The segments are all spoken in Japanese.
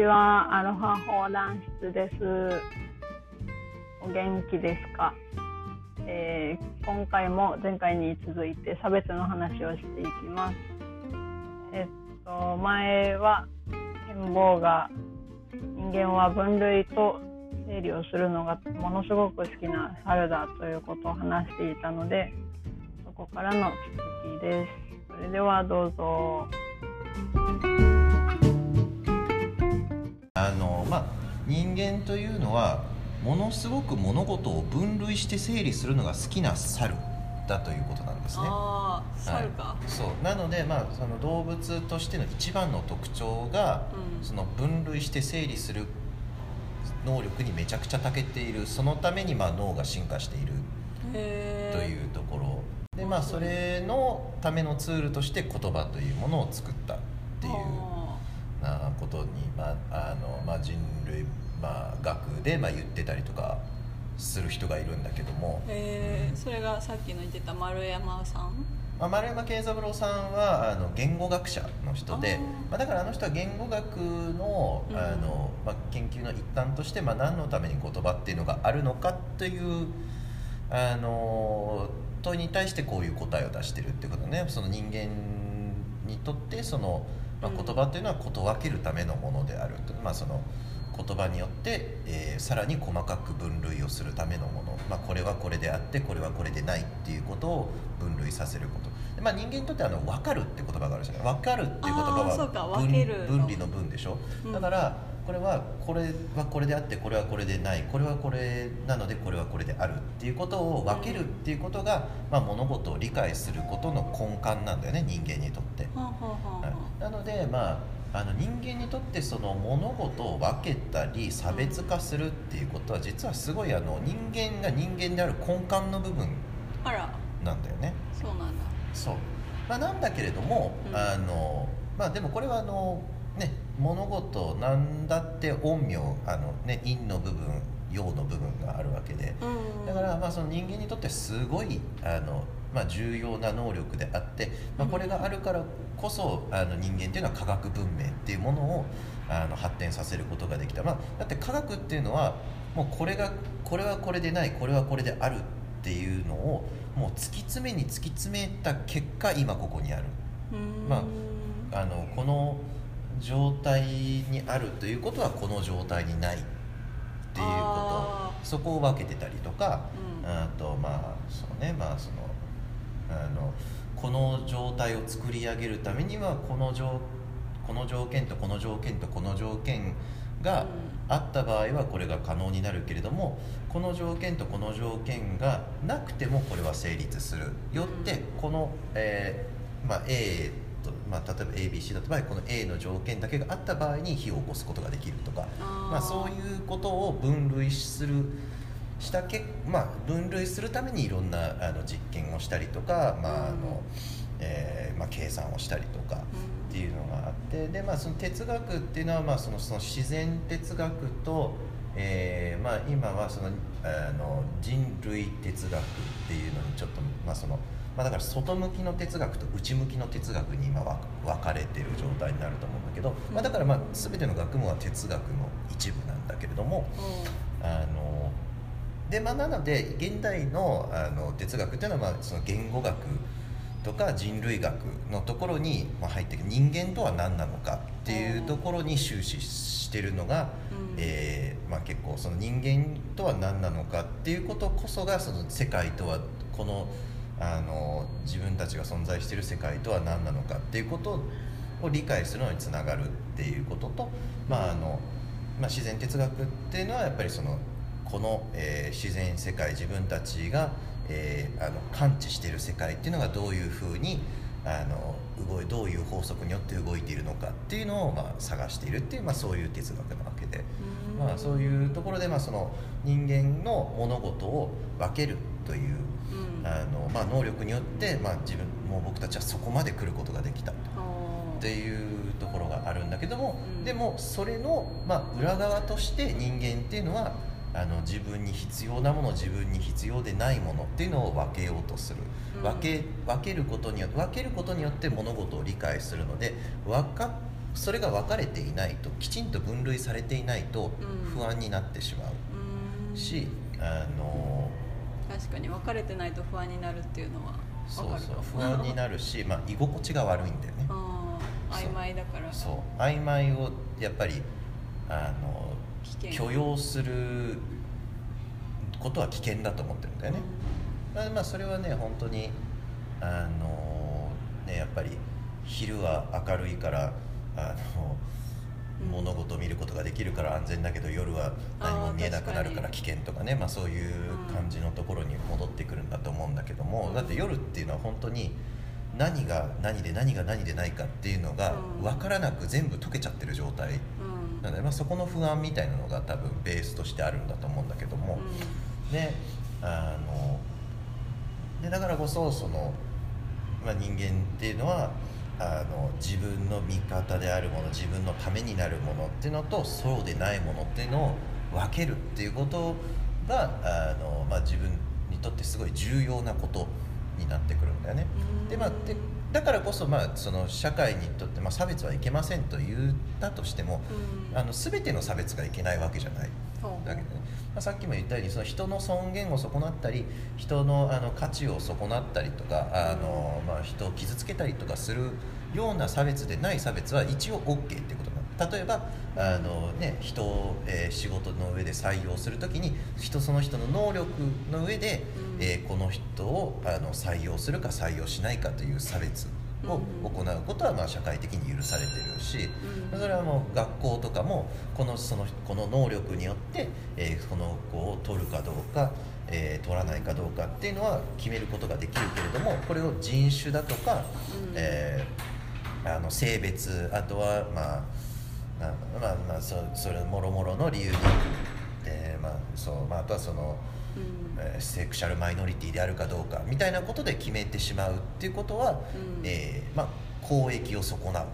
ちは、アロハ放談室です。お元気ですか、えー、今回も前回に続いて差別の話をしていきます。えっと、前は、変貌が人間は分類と整理をするのがものすごく好きな猿だということを話していたので、そこからの続きです。それではどうぞ。あのまあ人間というのはものすごく物事を分類して整理するのが好きな猿だということなんですね。ああ、猿か、はい、そう。なので、まあ、その動物としての一番の特徴が、うん、その分類して整理する能力にめちゃくちゃ長けている。そのためにまあ脳が進化しているというところ。で、まあ、それのためのツールとして言葉というものを作ったっていうなことに、まああのまあ、人類、まあ、学でまあ言ってたりとかする人がいるんだけども、えー、それがさっきの言ってた丸山さん？まあ、丸山慶三郎さんはあの言語学者の人でまあ、だからあの人は言語学のあの、まあ、研究の一端として、まあ、何のために言葉っていうのがあるのかというあの問いに対してこういう答えを出してるっていうことね。その人間にとってその、まあ、言葉っていうのは事分けるためのものであると、まあ、その言葉によって、えー、さらに細かく分類をするためのもの、まあ、これはこれであってこれはこれでないっていうことを分類させること。で、まあ、人間にとってあの分かるって言葉があるじゃない。分かるっていう言葉は分分離の分でしょ、だからこれはこれはこれであってこれはこれでない。これはこれなのでこれはこれであるっていうことを分けるっていうことが、まあ、物事を理解することの根幹なんだよね人間にとって。はい、なのでまああの人間にとってその物事を分けたり差別化するっていうことは実はすごいあの人間が人間である根幹の部分なんだよね。そうなんだ。そう、まあ、なんだけれども、うん、あのまあでもこれはあのね物事なんだって陰陽あのね陰の部分陽の部分があるわけで、だからまあその人間にとってすごいあのまあ、重要な能力であって、まあ、これがあるからこそあの人間っていうのは科学文明っていうものをあの発展させることができた、まあ、だって科学っていうのはもうこれがこれはこれでないこれはこれであるっていうのをもう突き詰めに突き詰めた結果今ここにある、まあ、あのこの状態にあるということはこの状態にないっていうこと。そこを分けてたりとか、うん、あとまあそうねまあそのあのこの状態を作り上げるためにはこの条この条件とこの条件とこの条件があった場合はこれが可能になるけれどもこの条件とこの条件がなくてもこれは成立する。よってこの、えーまあ、A と、まあ、例えば ABC だった場合この A の条件だけがあった場合に火を起こすことができるとか。まあ、そういうことを分類するしたけ、まあ、分類するためにいろんなあの実験をしたりとか、まああのえーまあ、計算をしたりとかっていうのがあってで、まあ、その哲学っていうのは、まあ、そのその自然哲学と、えーまあ、今はそのあの人類哲学っていうのにちょっと、まあそのまあ、だから外向きの哲学と内向きの哲学に今分かれてる状態になると思うんだけど、まあ、だからまあ全ての学問は哲学の一部なんだけれども、あのでまあ、なので現代のあの哲学っていうのはまあその言語学とか人類学のところに入って人間とは何なのかっていうところに終始してるのが、うん、えー、まあ、結構その人間とは何なのかっていうことこそがその世界とはこのあの自分たちが存在している世界とは何なのかっていうことを理解するのにつながるっていうことと、まああのまあ、自然哲学っていうのはやっぱりそのこの、えー、自然世界自分たちが、えー、あの感知している世界っていうのがどういうふうにあの動いどういう法則によって動いているのかっていうのを、まあ、探しているっていう、まあ、そういう哲学なわけで、まあ、そういうところで、まあ、その人間の物事を分けるという、あのまあ、能力によって、まあ、自分もう僕たちはそこまで来ることができたっていうところがあるんだけども、でもそれの、まあ、裏側として人間っていうのはあの自分に必要なもの自分に必要でないものっていうのを分けようとする、うん、分け分けることによって分けることによって物事を理解するので分かっそれが分かれていないときちんと分類されていないとうん。不安になってしまう。うん。し、あの確かに分かれてないと不安になるっていうのはそうそう不安になるし、まあ、居心地が悪いんだよね。曖昧だから。そう曖昧をやっぱりあの許容することは危険だと思ってるんだよね、まあ、まあそれはね本当にあのねやっぱり昼は明るいからあの、うん。物事を見ることができるから安全だけど夜は何も見えなくなるから危険とかね。まあ、そういう感じのところに戻ってくるんだと思うんだけども、うん。だって夜っていうのは本当に何が何で何が何でないかっていうのがうん。分からなく全部解けちゃってる状態。うんなので、まあ、そこの不安みたいなのが多分ベースとしてあるんだと思うんだけども、であのでだからこそその、まあ、人間っていうのはあの自分の味方であるもの自分のためになるものっていうのとそうでないものっていうのを分けるっていうことがあの、まあ、自分にとってすごい重要なことになってくるんだよね。うん。でまあ、でだからこそ、まあ、その社会にとって、まあ、差別はいけませんと言ったとしても、うん。あの全ての差別がいけないわけじゃないだけどね、まあ、さっきも言ったようにその人の尊厳を損なったり人のあの価値を損なったりとかあの、まあ、人を傷つけたりとかするような差別でない差別は一応 OK っていうことなの。例えばあの、ね、人を、えー仕事の上で採用するときに人その人の能力の上で、うんえーこの人をあの採用するか採用しないかという差別を行うことは、まあ、社会的に許されてるし、うんそれはもう学校とかもこのそのこの能力によって、えーこの子を取るかどうか、えー取らないかどうかっていうのは決めることができるけれどもこれを人種だとか、うんえーあの性別あとはまあまあまあまあそそれもろもろの理由に、えーまあそうまあ、あとはその。うん。えーセクシャルマイノリティであるかどうかみたいなことで決めてしまうっていうことは、うん。えーまあ、公益を損なう。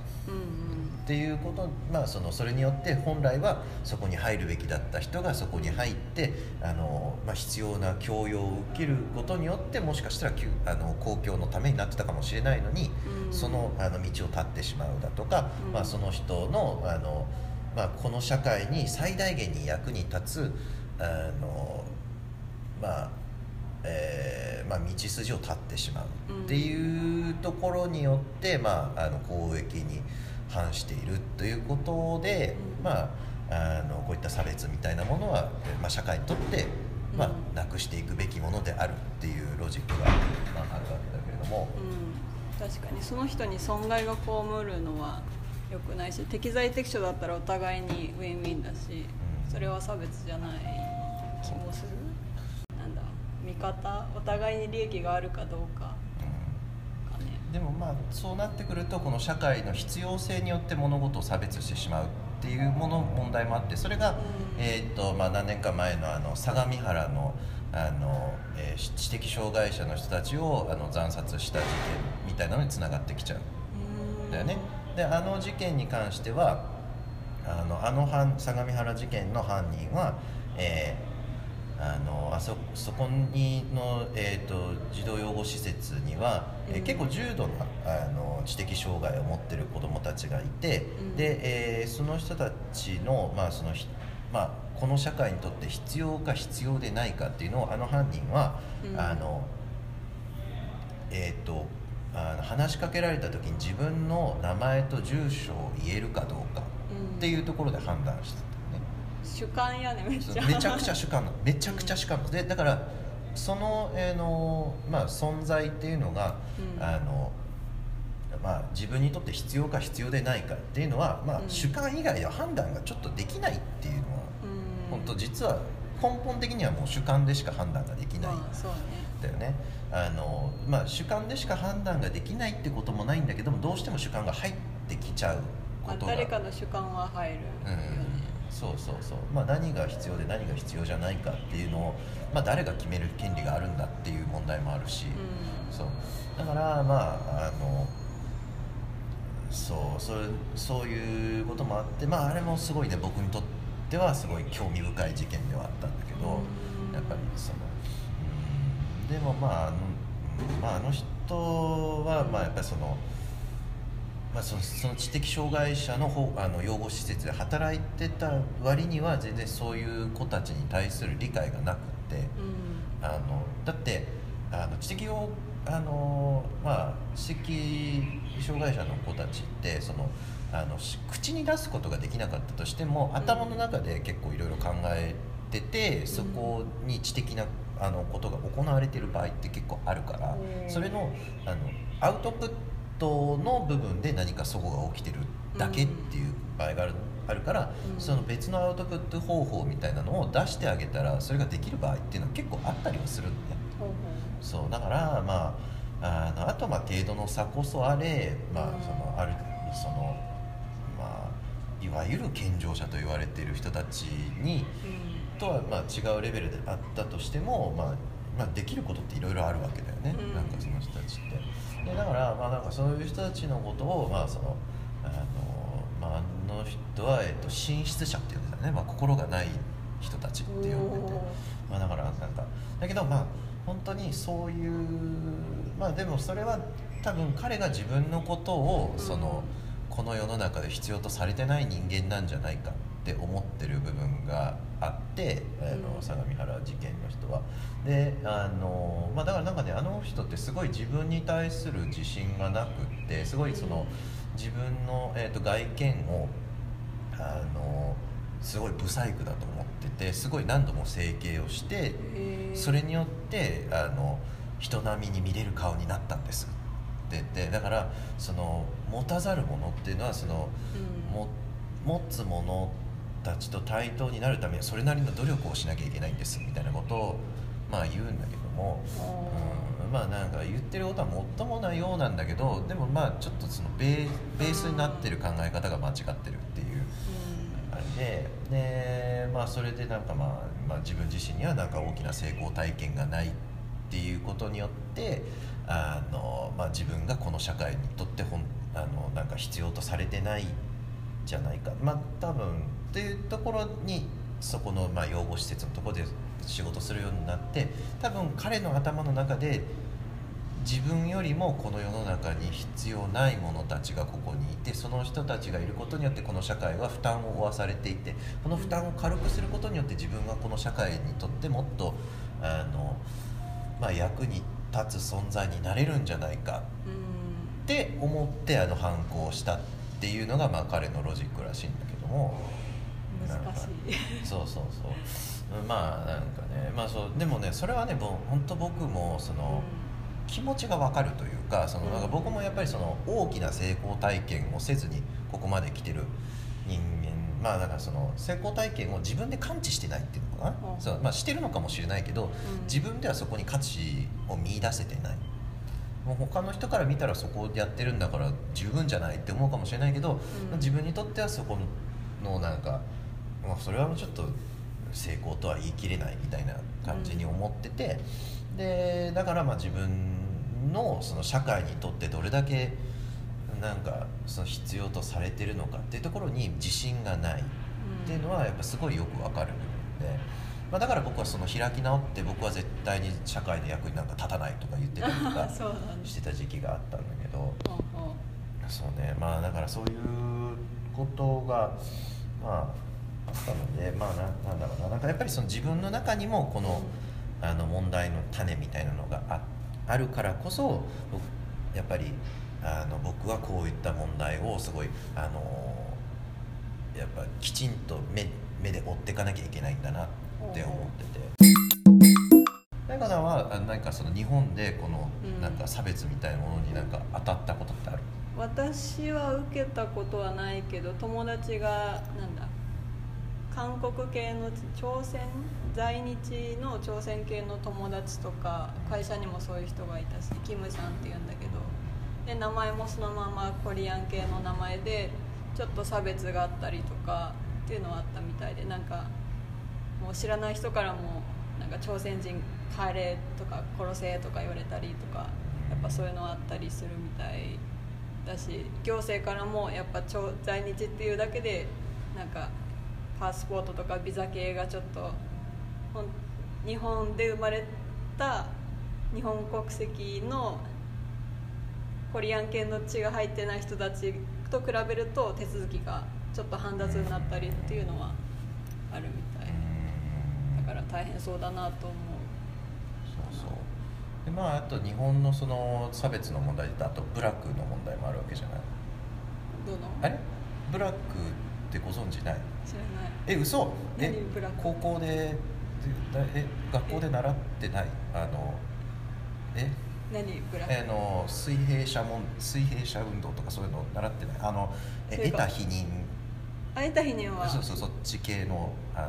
っていうこと、まあ、そのそれによって本来はそこに入るべきだった人がそこに入ってあの、まあ、必要な教養を受けることによってもしかしたらあの公共のためになってたかもしれないのに、うん。そのあの道を立ってしまうだとか、うん。まあ、その人のあの、まあ、この社会に最大限に役に立つあのまあえーまあ、道筋を立ってしまうっていうところによって、まあ、あの公益に反しているということで、うん。まあ、あのこういった差別みたいなものは、えーまあ、社会にとって、まあうんなくしていくべきものであるっていうロジックが、まあ、あるわけだけれども。うん、確かにその人に損害が被るのは良くないし適材適所だったらお互いにウィンウィンだしうん。それは差別じゃない気もする方お互いに利益があるかどうか。うん。でもまあそうなってくるとこの社会の必要性によって物事を差別してしまうっていうもの問題もあってそれが、うん。えーっとまあ、何年か前のあの相模原のあの、えー知的障害者の人たちをあの惨殺した事件みたいなのにつながってきちゃうんだよね。であの事件に関してはあのあの犯相模原事件の犯人は、えーあのあそそこにの、えー、と児童養護施設には、えーうん。結構重度なあの知的障害を持ってる子どもたちがいて、うん。で、えーその人たちの,、まあそのひまあ、この社会にとって必要か必要でないかっていうのをあの犯人は、うん。あのえっ、とあの話しかけられた時に自分の名前と住所を言えるかどうかうんっていうところで判断して。主観やねめっちゃ。めちゃくちゃ主観なの。めちゃくちゃ主観なの。でだからその,、えーのまあ、存在っていうのが、うん。あのまあ、自分にとって必要か必要でないかっていうのは、まあうん。主観以外では判断がちょっとできないっていうのは、うん。本当実は根本的にはもう主観でしか判断ができない。まあそうね。だよね。あの、まあ、主観でしか判断ができないってこともないんだけどもどうしても主観が入ってきちゃうまあことが、誰かの主観は入るようん。ね、そうそうそう、まあ、何が必要で何が必要じゃないかっていうのを、まあ、誰が決める権利があるんだっていう問題もあるし、うん。そう。だからまああのそうそうそういうこともあって、まあ、あれもすごいね僕にとってはすごい興味深い事件ではあったんだけど、うん。やっぱりそのうん。でもまああの,、まあ、あの人はまあやっぱりそのまあ、そのその知的障害者の方あの養護施設で働いてた割には全然そういう子たちに対する理解がなくて、うん。あのだってあの知的をあの、まあ、知的障害者の子たちってそのあのし口に出すことができなかったとしても頭の中で結構いろいろ考えてて、そこに知的なあのことが行われている場合って結構あるから、うんそれのあのアウトプットの部分で何かそこが起きてるだけっていう場合があるあるから、うんその別のアウトプット方法みたいなのを出してあげたらそれができる場合っていうのは結構あったりはするんだよ。ほうほそうだからまああのあとまあ程度の差こそあれ、まあ、うん。そのあるそのまあいわゆる健常者と言われている人たちにうとはまあ違うレベルであったとしても、まあまあ、できることっていろいろあるわけだよね、うん。なんかその人たちって。でだからまあなんかそういう人たちのことをまあそのあの、まあ、あの人は、えっと、進出者っていうんだよね、まあ、心がない人たちって呼んでて。おまあ、だからなんかだけどまあ本当にそういうまあでもそれは多分彼が自分のことをうん。その、この世の中で必要とされてない人間なんじゃないかって思ってる部分があってあのうん。相模原事件の人は。であの、まあ、だからなんかねあの人ってすごい自分に対する自信がなくってすごいその、自分の、えー、と外見をあのすごいブサイクだと思っててすごい何度も整形をしてそれによってあの人並みに見れる顔になったんです。って言ってだからその持たざるものっていうのはそのうん。も持つものたちと対等になるためにはそれなりの努力をしなきゃいけないんですみたいなことをまあ言うんだけども、うん、まあなんか言ってることはもっともなようなんだけどでもまあちょっとそのベースになってる考え方が間違ってるっていうあれでで、まあ、それでなんか、まあ、まあ自分自身にはなんか大きな成功体験がないっていうことによってあの、まあ、自分がこの社会にとってほんあのなんか必要とされてないじゃないか。まあ多分っていうところにそこのまあ養護施設のところで仕事するようになって多分彼の頭の中で自分よりもこの世の中に必要ない者たちがここにいてその人たちがいることによってこの社会は負担を負わされていてこの負担を軽くすることによって自分がこの社会にとってもっとあの、まあ、役に立つ存在になれるんじゃないか。うん。って思ってあの反抗をしたっていうのがまあ彼のロジックらしいんだけども難しい。そうそうそう。まあなんかね。まあそうでもねそれはねもう本当僕もその、気持ちが分かるというかそのうんなんか僕もやっぱりその大きな成功体験をせずにここまで来てる人間まあだからその成功体験を自分で感知してないっていうのかな、うん。そうまあ、してるのかもしれないけど、ん。自分ではそこに価値を見出せてない。もう他の人から見たらそこでやってるんだから十分じゃないって思うかもしれないけど、うん。自分にとってはそこのなんか、まあ、それはちょっと成功とは言い切れないみたいな感じに思ってて、でだからまあ自分のその社会にとってどれだけなんかその必要とされてるのかっていうところに自信がないっていうのはやっぱすごいよくわかる部分で、まあ、だから僕はその開き直って僕は絶対に社会の役になんか立たないとか言ってたりとか してた時期があったんだけどそうね。まあだからそういうことがまああったのでまあななんだろうな。なんかやっぱりその自分の中にもこの,、あの問題の種みたいなのがああるからこそ僕やっぱりあの僕はこういった問題をすごいあのやっぱきちんと目目で追っていかなきゃいけないんだなって思ってて。なんかさんはあなんかその日本でこのうん。なんか差別みたいなものになんか当たったことってある、う私は受けたことはないけど友達がなんだ韓国系の朝鮮在日の朝鮮系の友達とか会社にもそういう人がいたしキムさんっていうんだけどで名前もそのままコリアン系の名前でちょっと差別があったりとかっていうのはあったみたいでなんかもう知らない人からもなんか朝鮮人帰れとか殺せとか言われたりとかやっぱそういうのはあったりするみたいだし行政からもやっぱ在日っていうだけでなんかパスポートとかビザ系がちょっと日本で生まれた日本国籍のコリアン系の血が入ってない人たちと比べると手続きがちょっと煩雑になったりっていうのはあるみたい。だから大変そうだなと思う。そうそう。でまああと日本のその差別の問題だとブラックの問題もあるわけじゃない。どの？あれ？ブラックってご存知ない？知らない。え嘘？え？何高校ででだえ学校で習ってない？あのえ？何ブラあの水平社もん水平社運動とかそういうの習ってない？あのえ得そういうかた否認？あえた日には？そうそうそっち系のあの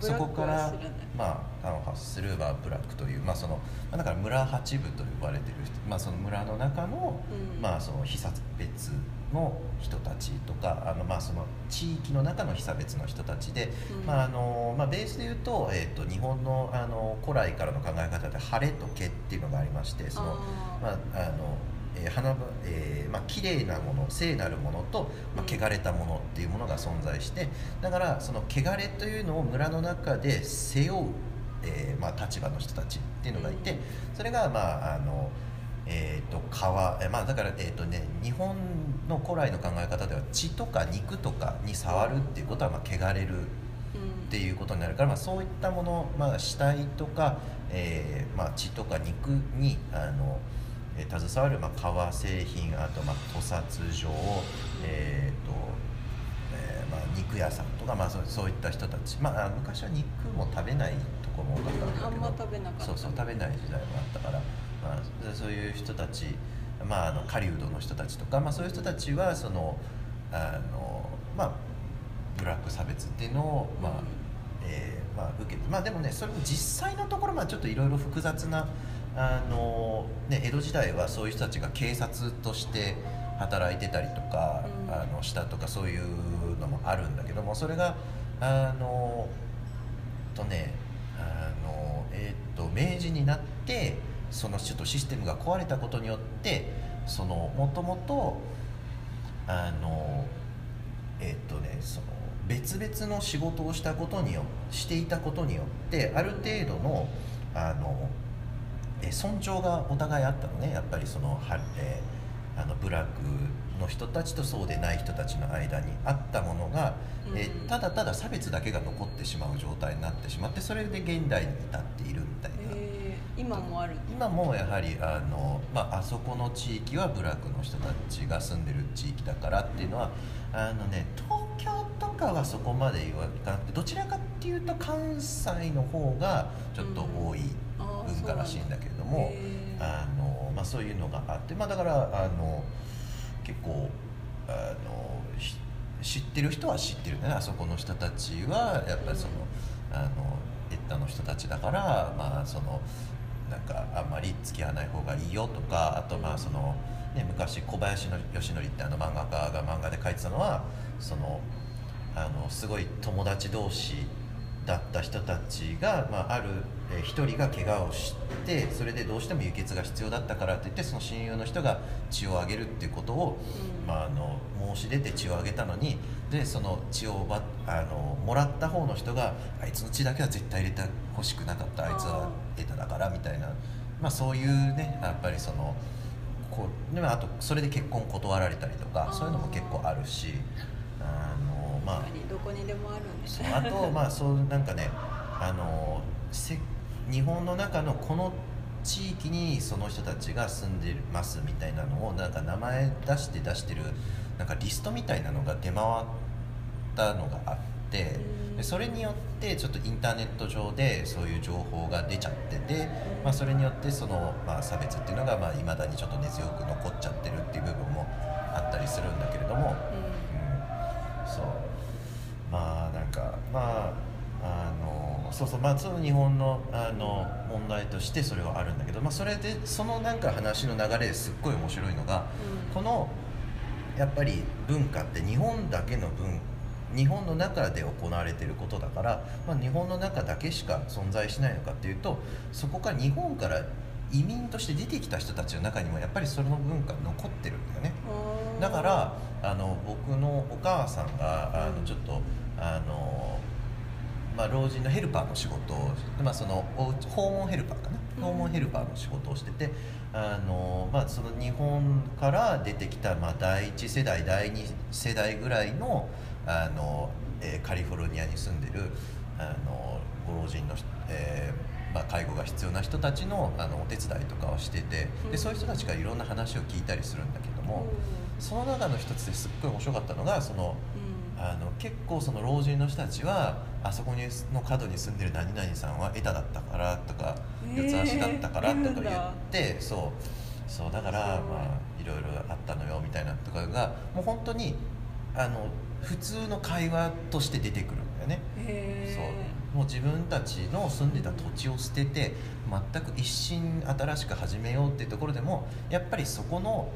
ブラックそこからは知らない。まああの発する、まあ、ブラックという、まあそのまあ、だから村八部と呼ばれてる人、まあ、その村の中の,、うん。まあその被差別の人たちとかあの、まあ、その地域の中の被差別の人たちで、うん。まああのまあ、ベースで言うと,、えー、と日本のあの古来からの考え方で晴れと毛っていうのがありましてそのまああのえー花ばえーまあ綺麗なもの聖なるものと、まあ、うん。汚れたものっていうものが存在してだからその汚れというのを村の中で背負う、えーまあ、立場の人たちっていうのがいて、うん。それがまああのえー、と川えーまあだから、えーとね、日本の古来の考え方では血とか肉とかに触るっていうことはまあ汚れるうん。っていうことになるから、まあ、そういったもの、まあ、死体とか、えーまあ、血とか肉にあの、えー携わる、まあ、革製品あと、まあ、屠殺場、えーとえーまあ、肉屋さんとか、まあ、そうそういった人たち、まあ、あ昔は肉も食べないところも多かったんだけどあんま食べなかった。そうそう食べない時代もあったから、まあ、でそういう人たち、まあ、あの狩人の人たちとか、まあ、そういう人たちはそのあの、まあ、ブラック差別っていうのを、まあうん。えーまあ、受けてまあでもねそれも実際のところまあちょっといろいろ複雑なあの、ね、江戸時代はそういう人たちが警察として働いてたりとか、うん。あのしたとかそういうのもあるんだけどもそれがあのとねあの、えー、と明治になってそのちょっとシステムが壊れたことによってそのもともとあのえっ、とねその別々の仕事をしたことによしていたことによってある程度のあのえ尊重がお互いあったのね。やっぱりそのは、えーあのブラックの人たちとそうでない人たちの間にあったものが、えーうん。ただただ差別だけが残ってしまう状態になってしまってそれで現代に至っているみたいな。えー今もある今もやはりあの、まああそこの地域はブラックの人たちが住んでる地域だからっていうのはあのね東京とかはそこまで言わなくてどちらかっていうと関西の方がちょっと多い文化らしいんだけれども、あのまあ、そういうのがあって、まあ、だからあの結構あのひ知ってる人は知ってるんだね。あそこの人たちはやっぱりその、あのエッタの人たちだからまあそのなんかあんまり付き合わない方がいいよとかあとまあその、ね、昔小林の義則ってあの漫画家が漫画で書いてたのはそのあのすごい友達同士だった人たちが、まあ、あるえー一人が怪我をしてそれでどうしても輸血が必要だったからといってその親友の人が血をあげるっていうことを、うん。まあ、あの申し出て血をあげたのにでその血をばあのもらった方の人があいつの血だけは絶対入れてほしくなかったあいつは得ただからみたいな、まあ、そういうねやっぱりそのこうでもあとそれで結婚断られたりとかそういうのも結構あるしまあ。どこにでもあるんですあとまあそうなんかねあのせ日本の中のこの地域にその人たちが住んでますみたいなのをなんか名前出して出してるなんかリストみたいなのが出回ったのがあってうん。でそれによってちょっとインターネット上でそういう情報が出ちゃってて、まあ、それによってその、まあ、差別っていうのがいまだにちょっと根強く残っちゃってるっていう部分もあったりするんだけれども。ううん。そうまああのそうそうまあその日本のあの問題としてそれはあるんだけど、まあ、それでそのなんか話の流れですっごい面白いのが、うんこのやっぱり文化って日本だけの文日本の中で行われていることだから、まあ、日本の中だけしか存在しないのかっていうとそこから日本から移民として出てきた人たちの中にもやっぱりその文化残ってるんだよね。うんだからあの僕のお母さんがあうんのちょっとあの、まあ、老人のヘルパーの仕事を、まあ、そのお訪問ヘルパーかな？うん。訪問ヘルパーの仕事をしてて、あの、まあ、その日本から出てきた、まあ、第1世代第2世代ぐらいのあの、えーカリフォルニアに住んでるあのご老人の、えーまあ、介護が必要な人たちのあのお手伝いとかをしててうん。でそういう人たちからいろんな話を聞いたりするんだけども、その中の一つですっごい面白かったのがそのうんあの結構その老人の人たちはあそこにの角に住んでる何々さんはエタだったからとか四つ足だったからとか言って、そうそう。だからまあいろいろあったのよみたいなとかがもう本当にあの普通の会話として出てくるんだよね。へそう。えもう自分たちの住んでた土地を捨てて全く一新新しく始めようっていうところでもやっぱりそこの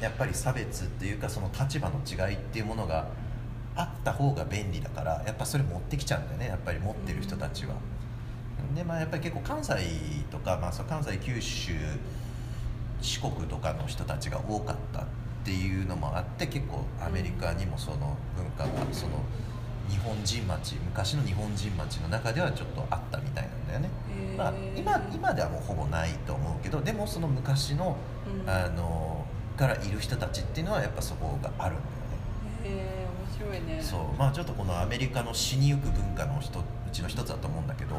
やっぱり差別っていうかその立場の違いっていうものがあった方が便利だからやっぱそれ持ってきちゃうんだよねやっぱり持ってる人たちは。でまあやっぱり結構関西とか、まあ、その関西九州四国とかの人たちが多かったっていうのもあって結構アメリカにもその文化がその日本人町昔の日本人町の中ではちょっとあったみたいなんだよね。まあ、今今ではもうほぼないと思うけどでもその昔の,、うんあのからいる人たちっていうのはやっぱそこがあるんだよね。白いね。そう。まあちょっとこのアメリカの死にゆく文化の人うちの一つだと思うんだけど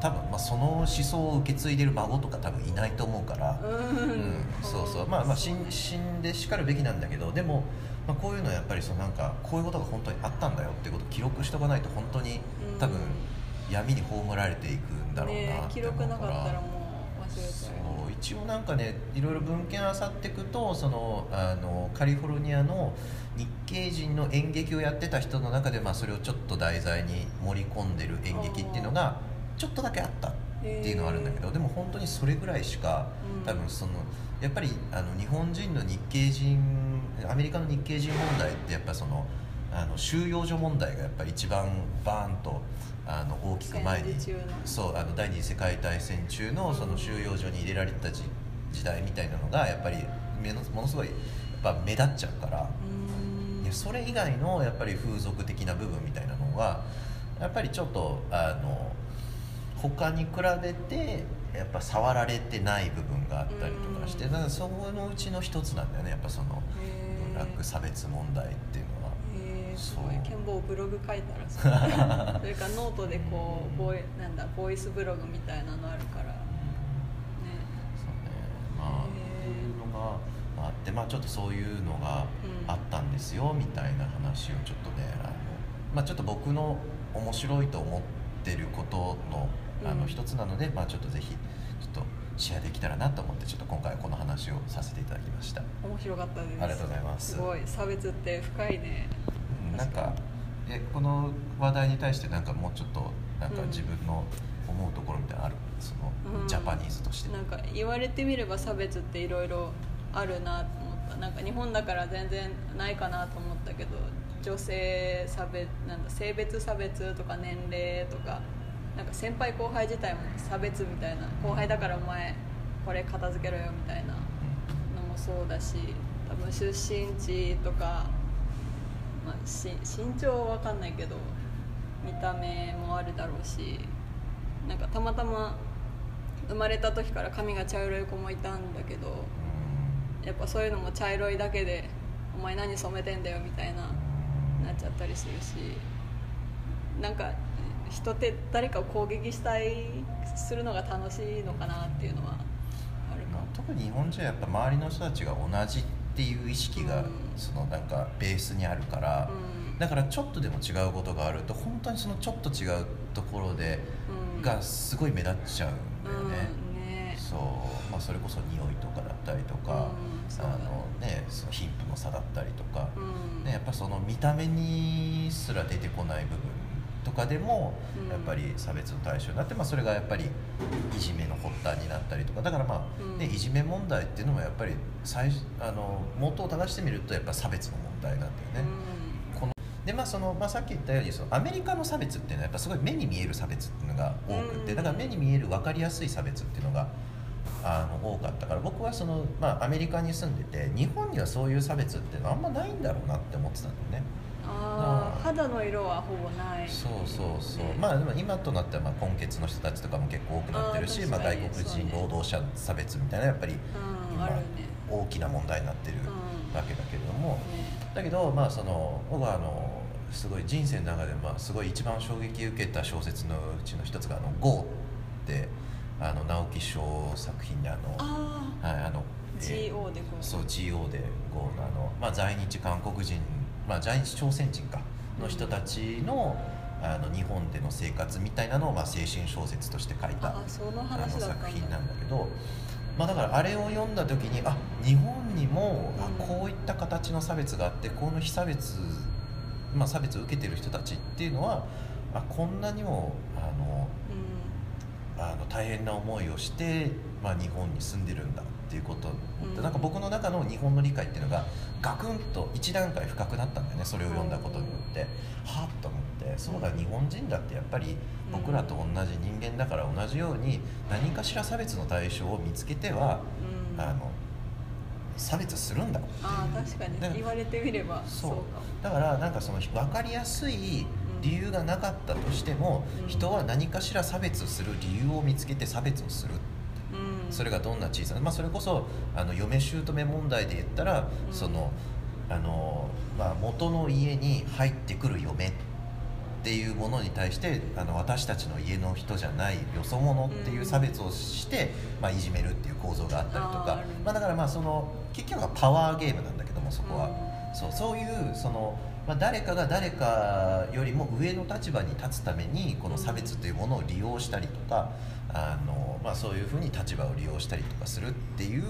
多分まあその思想を受け継いでる孫とか多分いないと思うから、うん、うん。そうそう。まあまあ死死んでしかるべきなんだけどでも、まあ、こういうのはやっぱりそのなんかこういうことが本当にあったんだよってことを記録しとかないと本当に多分闇に葬られていくんだろうなって思うから、録なかったらもう忘れちゃうそう。一応なんかねいろいろ文献あさっていくとそのあのカリフォルニアの日系人の演劇をやってた人の中で、まあ、それをちょっと題材に盛り込んでる演劇っていうのがちょっとだけあったっていうのはあるんだけどでも本当にそれぐらいしかうん。多分そのやっぱりあの日本人の日系人アメリカの日系人問題ってやっぱそのあの収容所問題がやっぱり一番バーンとあの大きく前にそうあの第二次世界大戦中のその収容所に入れられた時時代みたいなのがやっぱりものすごいやっぱ目立っちゃうからうんでそれ以外のやっぱり風俗的な部分みたいなのはやっぱりちょっとあの他に比べてやっぱ触られてない部分があったりとかしてうん。だからそこのうちの一つなんだよねやっぱそのブラック差別問題っていうのは。へー。すごいそうケンボーブログ書いたらさ それからノートでこうボイなんだボイスブログみたいなのあるから。ね。そうね。まあへー。そういうのがあってまあちょっとそういうのがうん。あったんですよみたいな話をちょっとねあのまあちょっと僕の面白いと思ってることのあうん。の一つなので、まあちょっとぜひちょっとシェアできたらなと思ってちょっと今回はこの話をさせていただきました。面白かったです。ありがとうございます。すごい。差別って深いね。うんなんかえこの話題に対してなんかもうちょっとなんかうん。自分の思うところみたいなのある？その、うん。ジャパニーズとして。なんか言われてみれば差別っていろいろあるなと思った。なんか日本だから全然ないかなと思ったけど女性差別なんだ性別差別とか年齢とかなんか先輩後輩自体も差別みたいな後輩だからお前これ片付けろよみたいなのもそうだし多分出身地とか、まあ、身長は分かんないけど見た目もあるだろうしなんかたまたま生まれた時から髪が茶色い子もいたんだけどやっぱそういうのも茶色いだけで「お前何染めてんだよ」みたいななっちゃったりするしなんか人って誰かを攻撃したいするのが楽しいのかなっていうのはあるかまあ特に日本人はやっぱ周りの人たちが同じっていう意識が、うん。そのなんかベースにあるから、うん。だからちょっとでも違うことがあると本当にそのちょっと違うところで、うん。がすごい目立っちゃうんだよね、うん。ね。そう、まあ、それこそ匂いとかだったりとか、うあのねその貧富の差だったりとか、うん。ね、やっぱその見た目にすら出てこない部分とかでも、うん。やっぱり差別の対象になって、まあ、それがやっぱりいじめの発端になったりとか。だからまあ、うん。ね、いじめ問題っていうのもやっぱり最初あの元を正してみるとやっぱ差別の問題なんだよね。このでまあそのまあ、さっき言ったようにそのアメリカの差別っていうのはやっぱすごい目に見える差別っていうのが多くてうん。だから目に見える分かりやすい差別っていうのがあの多かったから僕はその、まあ、アメリカに住んでて日本にはそういう差別っていうのはあんまないんだろうなって思ってたんだよね。ああ肌の色はほぼない。そうそうそう。まあでも今となってはまあ根血の人たちとかも結構多くなってるしまあ、外国人労働者差別みたいなやっぱり今大きな問題になってるわけだけれども、だけどまあその僕はあのすごい人生の中でまあすごい一番衝撃を受けた小説のうちの一つが「あの GO」ってあの直木賞作品であのはいあの GO でそう GO で GO のあの、まあ、在日韓国人、まあ、在日朝鮮人かの人たちの,、あの日本での生活みたいなのを、まあ、青春小説として書いたあの作品なんだけど。まあ、だからあれを読んだ時にあ日本にも、あこういった形の差別があってこの非差別、まあ、差別を受けてる人たちっていうのはあこんなにもあの大変な思いをして、まあ、日本に住んでるんだっていうことで、なんか僕の中の日本の理解っていうのがガクンと一段階深くなったんだよねそれを読んだことによって。はっと思ってそうだ日本人だってやっぱり僕らと同じ人間だから同じように何かしら差別の対象を見つけては、あの差別するんだあ確かに。言われてみればそうだからなんかその分かりやすい理由がなかったとしても、人は何かしら差別する理由を見つけて差別をする。それがどんな小さな、まあ、それこそあの嫁姑問題で言ったら、うん、そのあの、まあ、元の家に入ってくる嫁っていうものに対してあの私たちの家の人じゃないよそ者っていう差別をして、うん、まあ、いじめるっていう構造があったりとか。まあ、だからまあその結局はパワーゲームなんだけどもそこは、うん、そうそういうその。まあ、誰かが誰かよりも上の立場に立つためにこの差別というものを利用したりとか、あの、まあ、そういうふうに立場を利用したりとかするっていう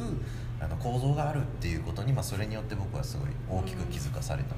あの構造があるっていうことに、まあ、それによって僕はすごい大きく気づかされた。